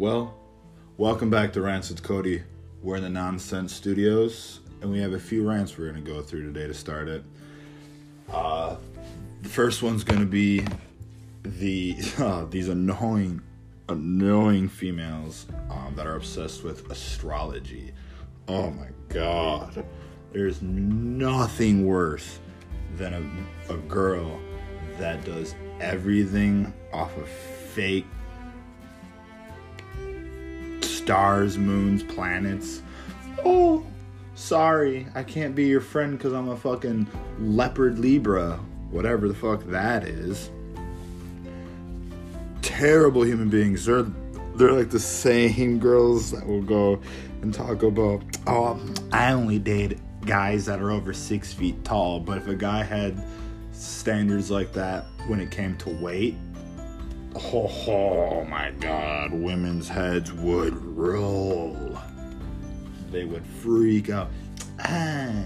Well, welcome back to Rants with Cody. We're in the Nonsense Studios, and we have a few rants we're going to go through today to start it. Uh, the first one's going to be the uh, these annoying, annoying females um, that are obsessed with astrology. Oh my god, there's nothing worse than a, a girl that does everything off of fake stars, moons, planets. Oh, sorry, I can't be your friend because I'm a fucking leopard Libra, whatever the fuck that is. Terrible human beings. They're they're like the same girls that will go and talk about. Oh, I only date guys that are over six feet tall. But if a guy had standards like that when it came to weight, oh, oh my god, women's heads would roll. They would freak out. Ah.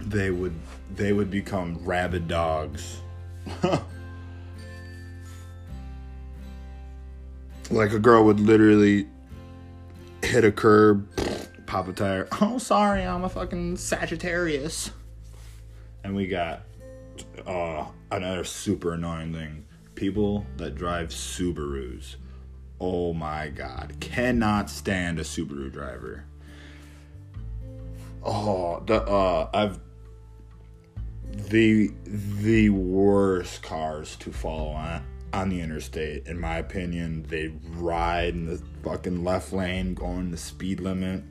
They would they would become rabid dogs. like a girl would literally hit a curb, pop a tire. Oh, sorry, I'm a fucking Sagittarius. And we got uh, another super annoying thing people that drive Subarus. Oh my god. Cannot stand a Subaru driver. Oh, the, uh, I've the the worst cars to follow on on the interstate in my opinion they ride in the fucking left lane going the speed limit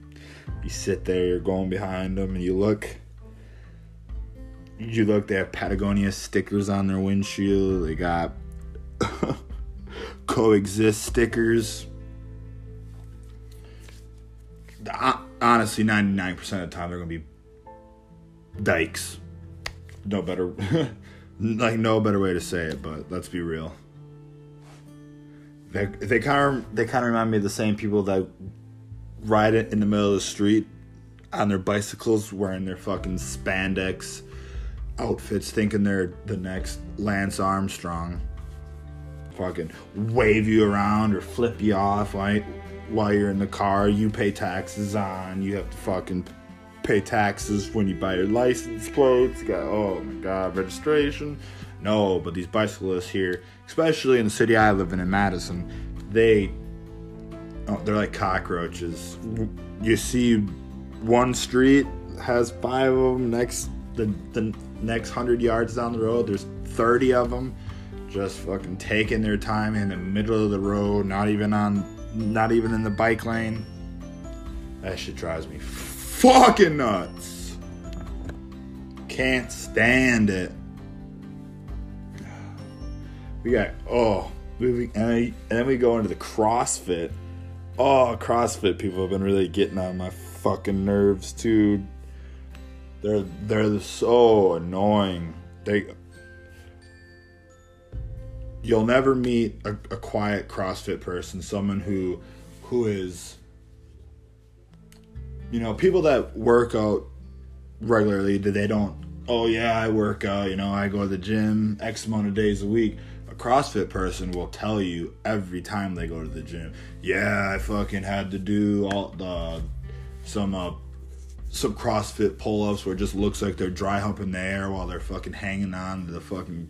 you sit there you're going behind them and you look you look they have patagonia stickers on their windshield. They got coexist stickers. Honestly 99% of the time they're gonna be dykes no better like no better way to say it but let's be real. They they kind of they kind of remind me of the same people that ride it in the middle of the street on their bicycles wearing their fucking spandex outfits thinking they're the next Lance Armstrong fucking wave you around or flip you off while, while you're in the car you pay taxes on you have to fucking pay taxes when you buy your license plates. You got oh my god, registration. No, but these bicyclists here, especially in the city I live in in Madison, they oh, they're like cockroaches. You see one street has five of them. Next the the next hundred yards down the road, there's thirty of them, just fucking taking their time in the middle of the road, not even on, not even in the bike lane. That shit drives me fucking nuts. Can't stand it. We got oh, moving and then we go into the CrossFit. Oh, CrossFit people have been really getting on my fucking nerves too. They're they're so annoying. They you'll never meet a, a quiet CrossFit person, someone who who is you know, people that work out regularly, they don't, oh yeah, I work out, you know, I go to the gym X amount of days a week. A CrossFit person will tell you every time they go to the gym, yeah, I fucking had to do all the, some, uh, some CrossFit pull-ups where it just looks like they're dry humping the air while they're fucking hanging on to the fucking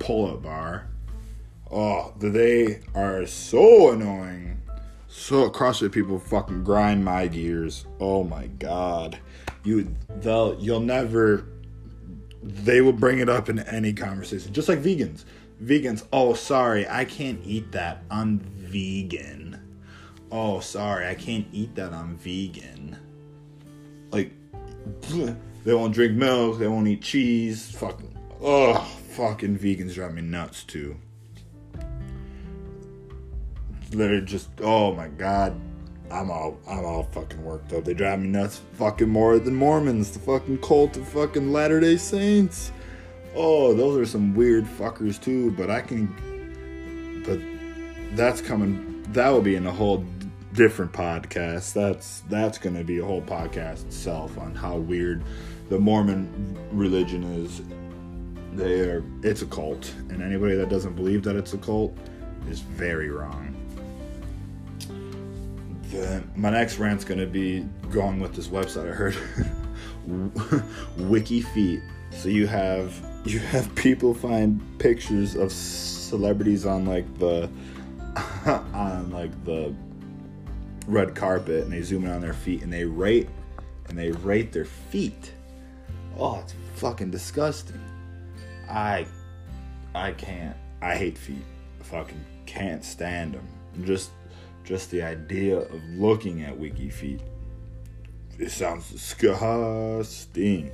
pull-up bar. Oh, they are so annoying. So CrossFit people fucking grind my gears. Oh my god. You they'll you'll never they will bring it up in any conversation. Just like vegans. Vegans, oh sorry, I can't eat that. I'm vegan. Oh sorry, I can't eat that. I'm vegan. Like they won't drink milk, they won't eat cheese. Fucking oh fucking vegans drive me nuts too. Literally just oh my god. I'm all i'm all fucking worked up. They drive me nuts fucking more than mormons the fucking cult of fucking latter day saints. Oh those are some weird fuckers too but i can but that's coming that will be in a whole different podcast. That's that's gonna be a whole podcast itself on how weird the mormon religion is. They are it's a cult and anybody that doesn't believe that it's a cult is very wrong. Then my next rant's gonna be going with this website I heard, Wiki Feet. So you have you have people find pictures of celebrities on like the on like the red carpet and they zoom in on their feet and they rate and they rate their feet. Oh, it's fucking disgusting. I I can't. I hate feet. I fucking can't stand them. Just just the idea of looking at wiki feet. It sounds disgusting.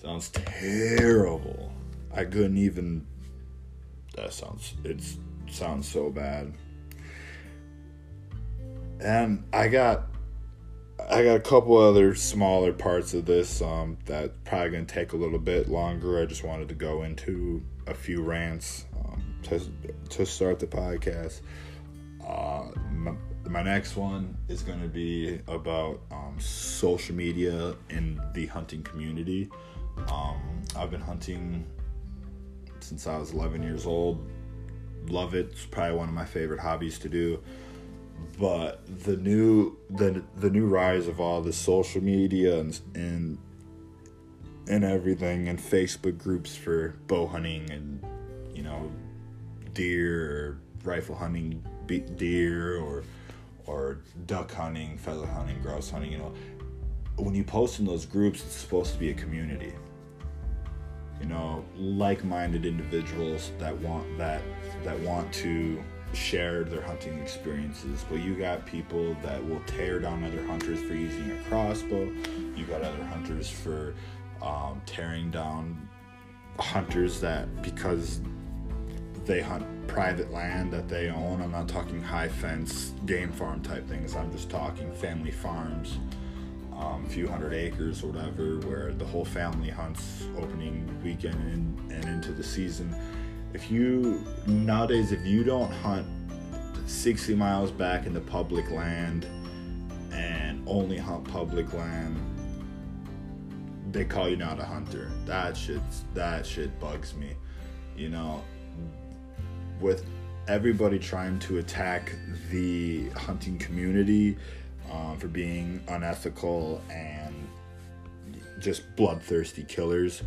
Sounds terrible. I couldn't even that sounds it sounds so bad. And I got I got a couple other smaller parts of this um, that probably gonna take a little bit longer. I just wanted to go into a few rants um, to to start the podcast. Uh, my, my, next one is gonna be about um, social media in the hunting community. Um, I've been hunting since I was 11 years old. Love it. It's probably one of my favorite hobbies to do but the new the the new rise of all the social media and and and everything and Facebook groups for bow hunting and you know deer or rifle hunting deer or or duck hunting, feather hunting, grouse hunting, you know. When you post in those groups it's supposed to be a community. You know like-minded individuals that want that that want to shared their hunting experiences, but you got people that will tear down other hunters for using a crossbow. You got other hunters for um, tearing down hunters that because they hunt private land that they own. I'm not talking high fence game farm type things. I'm just talking family farms, um, a few hundred acres or whatever, where the whole family hunts opening weekend and, and into the season if you nowadays if you don't hunt 60 miles back into public land and only hunt public land they call you not a hunter. That shit that shit bugs me you know? With everybody trying to attack the hunting community um, for being unethical and just bloodthirsty killers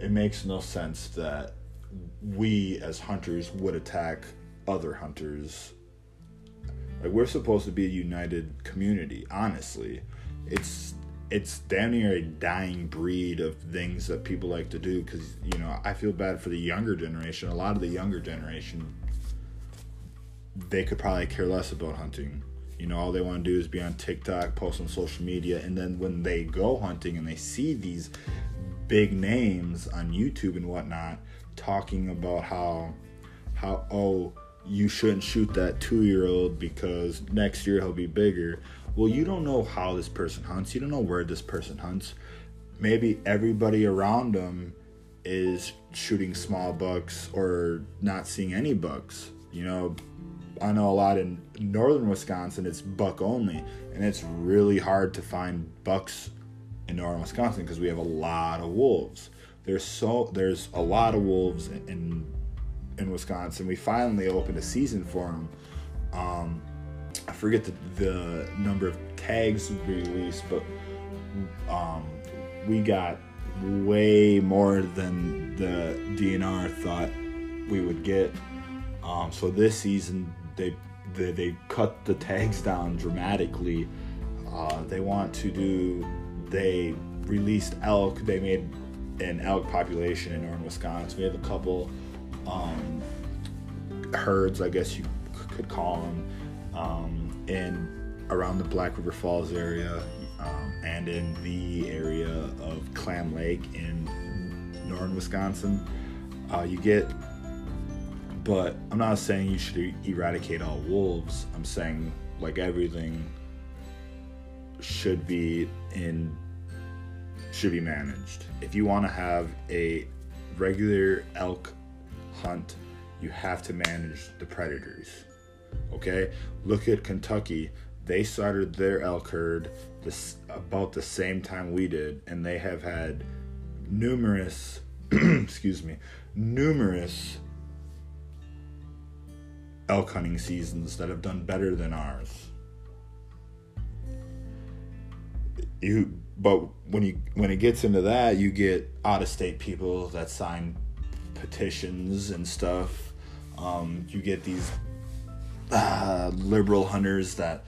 it makes no sense that we as hunters would attack other hunters. Like we're supposed to be a united community, honestly. It's it's damn near a dying breed of things that people like to do because you know I feel bad for the younger generation. A lot of the younger generation, they could probably care less about hunting. You know, all they want to do is be on TikTok, post on social media, and then when they go hunting and they see these big names on YouTube and whatnot, talking about how how oh you shouldn't shoot that two year old because next year he'll be bigger. Well, you don't know how this person hunts. You don't know where this person hunts. Maybe everybody around them is shooting small bucks or not seeing any bucks. You know, I know a lot in northern Wisconsin, it's buck only, and it's really hard to find bucks in northern Wisconsin because we have a lot of wolves there's so there's a lot of wolves in in Wisconsin. We finally opened a season for them. Um, I forget the, the number of tags released, but um, we got way more than the DNR thought we would get. Um, so this season they, they they cut the tags down dramatically. Uh, they want to do. They released elk. They made an elk population in northern Wisconsin. We have a couple um, herds, I guess you could call them, um, in around the Black River Falls area um, and in the area of Clam Lake in northern Wisconsin. Uh, you get, but I'm not saying you should eradicate all wolves. I'm saying like everything should be in should be managed. If you want to have a regular elk hunt, you have to manage the predators. Okay? Look at Kentucky. They started their elk herd this about the same time we did, and they have had numerous excuse me, numerous elk hunting seasons that have done better than ours. You but when you when it gets into that, you get out of state people that sign petitions and stuff. Um, you get these uh, liberal hunters that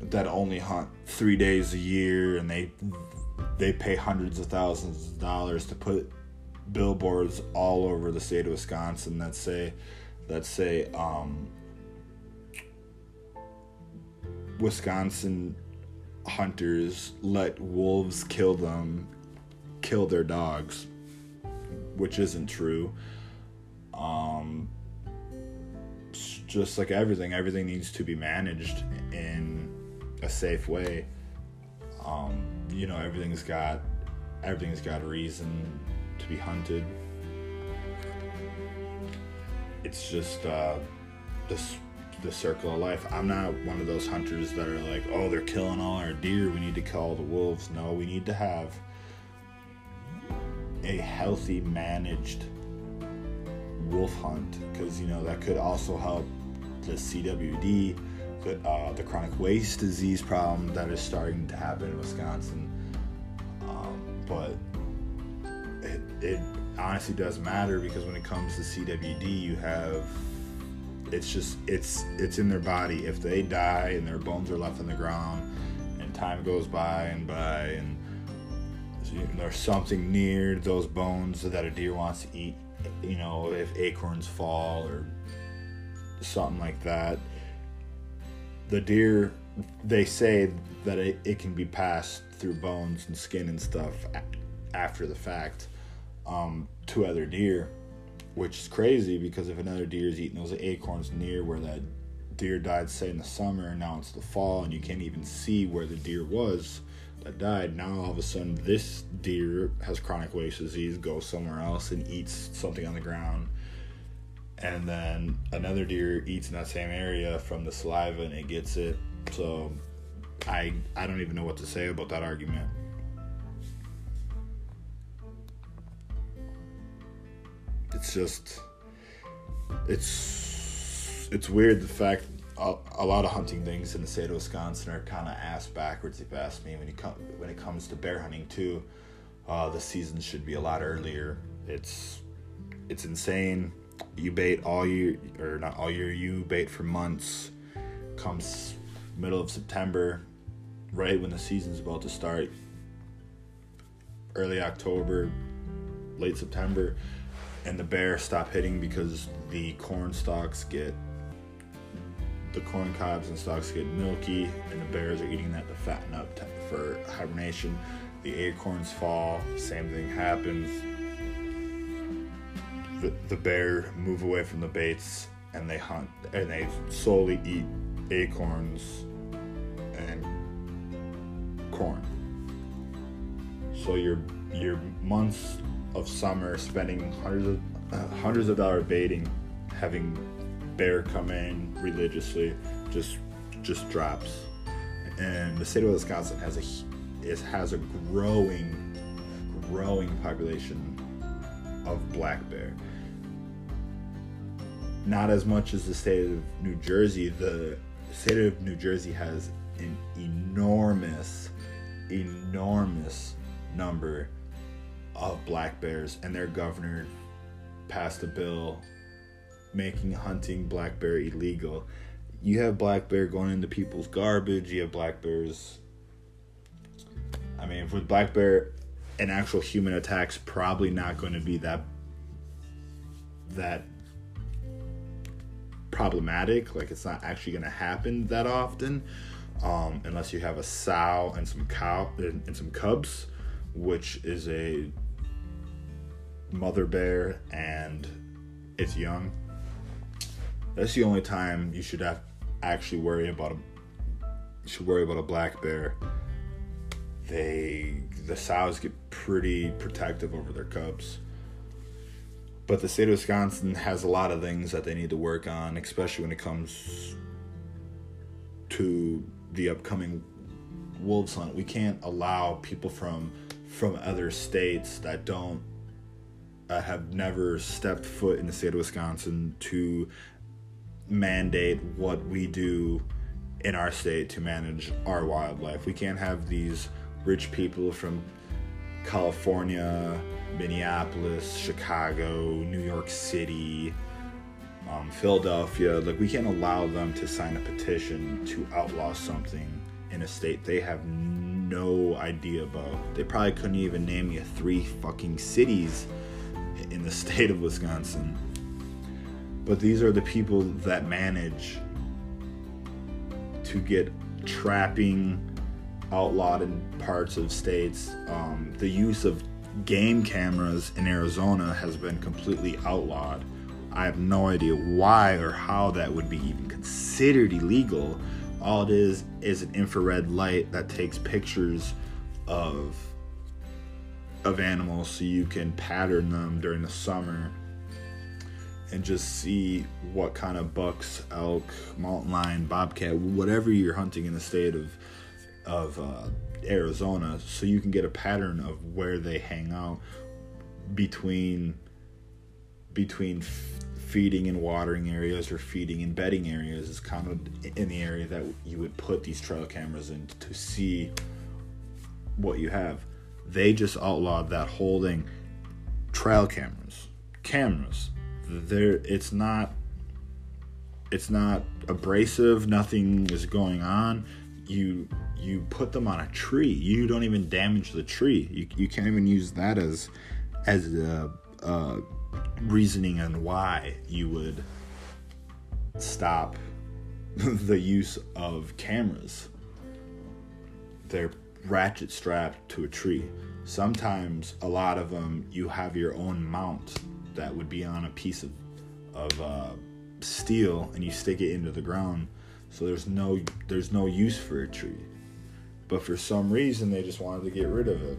that only hunt three days a year, and they they pay hundreds of thousands of dollars to put billboards all over the state of Wisconsin that say that say um, Wisconsin hunters let wolves kill them, kill their dogs, which isn't true. Um, just like everything, everything needs to be managed in a safe way. Um, you know, everything's got everything's got a reason to be hunted. It's just uh, this the circle of life. I'm not one of those hunters that are like, oh, they're killing all our deer. We need to kill all the wolves. No, we need to have a healthy, managed wolf hunt because you know that could also help the CWD, the, uh, the chronic waste disease problem that is starting to happen in Wisconsin. Um, but it, it honestly does matter because when it comes to CWD, you have it's just it's it's in their body. If they die and their bones are left on the ground, and time goes by and by, and there's something near those bones that a deer wants to eat, you know, if acorns fall or something like that, the deer they say that it, it can be passed through bones and skin and stuff after the fact um, to other deer which is crazy because if another deer is eating those acorns near where that deer died, say in the summer, and now it's the fall, and you can't even see where the deer was that died. Now all of a sudden, this deer has chronic waste disease, goes somewhere else and eats something on the ground, and then another deer eats in that same area from the saliva and it gets it. So, I I don't even know what to say about that argument. It's just it's it's weird the fact a, a lot of hunting things in the state of Wisconsin are kind of ass backwards. If you ask me, when you come when it comes to bear hunting too, uh, the season should be a lot earlier. It's it's insane. You bait all year or not all year. You bait for months. Comes middle of September, right when the season's about to start. Early October, late September and the bear stop hitting because the corn stalks get the corn cobs and stalks get milky and the bears are eating that to fatten up for hibernation. The acorns fall same thing happens. The, the bear move away from the baits and they hunt and they slowly eat acorns and corn. So your your months of summer, spending hundreds of uh, hundreds of dollars baiting, having bear come in religiously, just just drops. And the state of Wisconsin has a is has a growing growing population of black bear. Not as much as the state of New Jersey. The state of New Jersey has an enormous, enormous number of black bears, and their governor passed a bill making hunting black bear illegal. You have black bear going into people's garbage. You have black bears. I mean, with black bear, an actual human attack's probably not going to be that that problematic. Like it's not actually going to happen that often, um, unless you have a sow and some cow and some cubs, which is a mother bear and it's young, that's the only time you should have actually worry about a should worry about a black bear. They the sows get pretty protective over their cubs. But the state of Wisconsin has a lot of things that they need to work on, especially when it comes to the upcoming wolves hunt. We can't allow people from from other states that don't uh, have never stepped foot in the state of Wisconsin to mandate what we do in our state to manage our wildlife. We can't have these rich people from California, Minneapolis, Chicago, New York City, um, Philadelphia. Like, we can't allow them to sign a petition to outlaw something in a state they have no idea about. They probably couldn't even name you three fucking cities in the state of Wisconsin. But these are the people that manage to get trapping outlawed in parts of states. Um, the use of game cameras in Arizona has been completely outlawed. I have no idea why or how that would be even considered illegal. All it is is an infrared light that takes pictures of of animals so you can pattern them during the summer and just see what kind of bucks, elk, mountain lion, bobcat, whatever you're hunting in the state of of uh, Arizona, so you can get a pattern of where they hang out between between f- feeding and watering areas or feeding and bedding areas is kind of in the area that you would put these trail cameras in to see what you have. They just outlawed that holding trail cameras. Cameras. There it's not it's not abrasive, nothing is going on. You you put them on a tree. You don't even damage the tree. You, you can't even use that as as a, a reasoning on why you would stop the use of cameras. They're ratchet strapped to a tree. Sometimes, a lot of them, you have your own mount that would be on a piece of, of uh, steel and you stick it into the ground. So there's no there's no use for a tree. But for some reason, they just wanted to get rid of it.